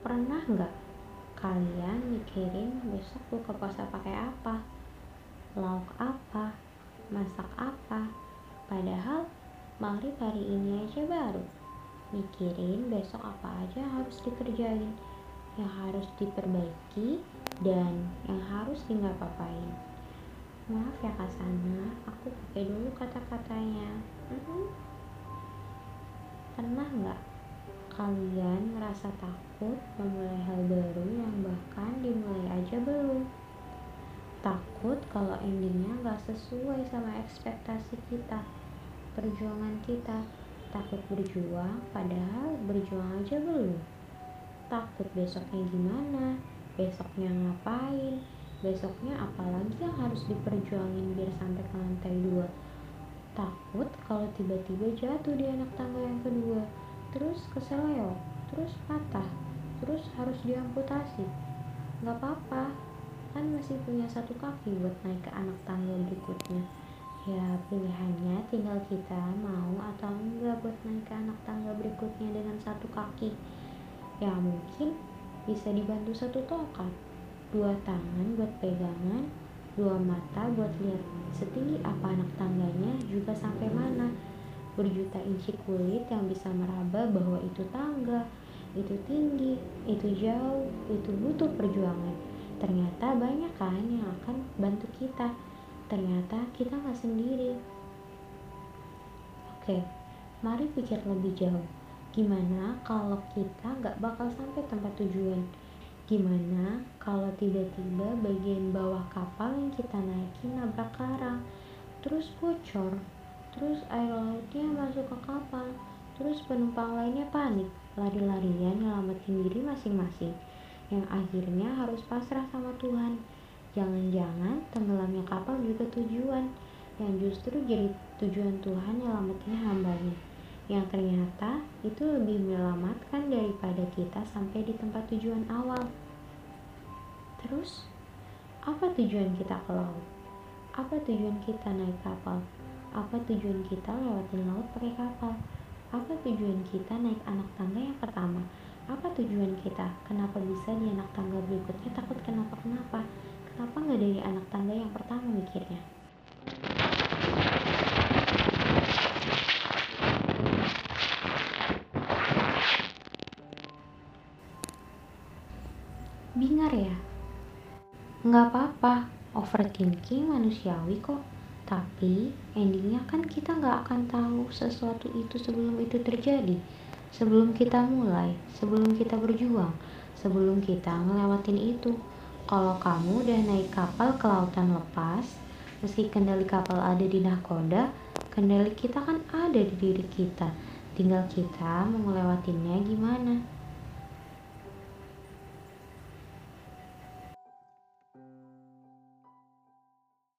Pernah nggak kalian mikirin besok buka puasa pakai apa? Lauk apa? Masak apa? Padahal maghrib hari ini aja baru. Mikirin besok apa aja harus dikerjain, yang harus diperbaiki, dan yang harus tinggal papain. Maaf ya Kasana, aku pakai dulu kata-katanya. Mhm. Pernah kalian ngerasa takut memulai hal baru yang bahkan dimulai aja belum? Takut kalau endingnya nggak sesuai sama ekspektasi kita, perjuangan kita. Takut berjuang, padahal berjuang aja belum. Takut besoknya gimana, besoknya ngapain, besoknya apalagi yang harus diperjuangin biar sampai ke lantai dua. Takut kalau tiba-tiba jatuh di anak tangga yang kedua, terus keseleo, terus patah, terus harus diamputasi. Gak apa-apa, kan masih punya satu kaki buat naik ke anak tangga berikutnya. Ya pilihannya tinggal kita mau atau enggak buat naik ke anak tangga berikutnya dengan satu kaki. Ya mungkin bisa dibantu satu tongkat, dua tangan buat pegangan, dua mata buat lihat setinggi apa anak tangganya juga sampai mana. Berjuta inci kulit yang bisa meraba bahwa itu tangga, itu tinggi, itu jauh, itu butuh perjuangan. Ternyata banyak kan yang akan bantu kita ternyata kita nggak sendiri. Oke, mari pikir lebih jauh. Gimana kalau kita nggak bakal sampai tempat tujuan? Gimana kalau tiba-tiba bagian bawah kapal yang kita naikin nabrak karang, terus bocor, terus air lautnya masuk ke kapal, terus penumpang lainnya panik, lari-larian nyelamatin diri masing-masing, yang akhirnya harus pasrah sama Tuhan. Jangan-jangan tenggelamnya kapal juga tujuan yang justru jadi tujuan Tuhan nyelamatin hambanya yang ternyata itu lebih menyelamatkan daripada kita sampai di tempat tujuan awal. Terus, apa tujuan kita ke laut? Apa tujuan kita naik kapal? Apa tujuan kita lewatin laut pakai kapal? Apa tujuan kita naik anak tangga yang pertama? Apa tujuan kita? Kenapa bisa di anak tangga berikutnya takut kenapa-kenapa? Kenapa nggak dari anak tangga yang pertama mikirnya? Bingar ya? Nggak apa-apa, overthinking manusiawi kok. Tapi endingnya kan kita nggak akan tahu sesuatu itu sebelum itu terjadi. Sebelum kita mulai, sebelum kita berjuang, sebelum kita ngelewatin itu. Kalau kamu udah naik kapal ke lautan lepas, meski kendali kapal ada di nahkoda, kendali kita kan ada di diri kita. Tinggal kita mau ngelewatinnya gimana.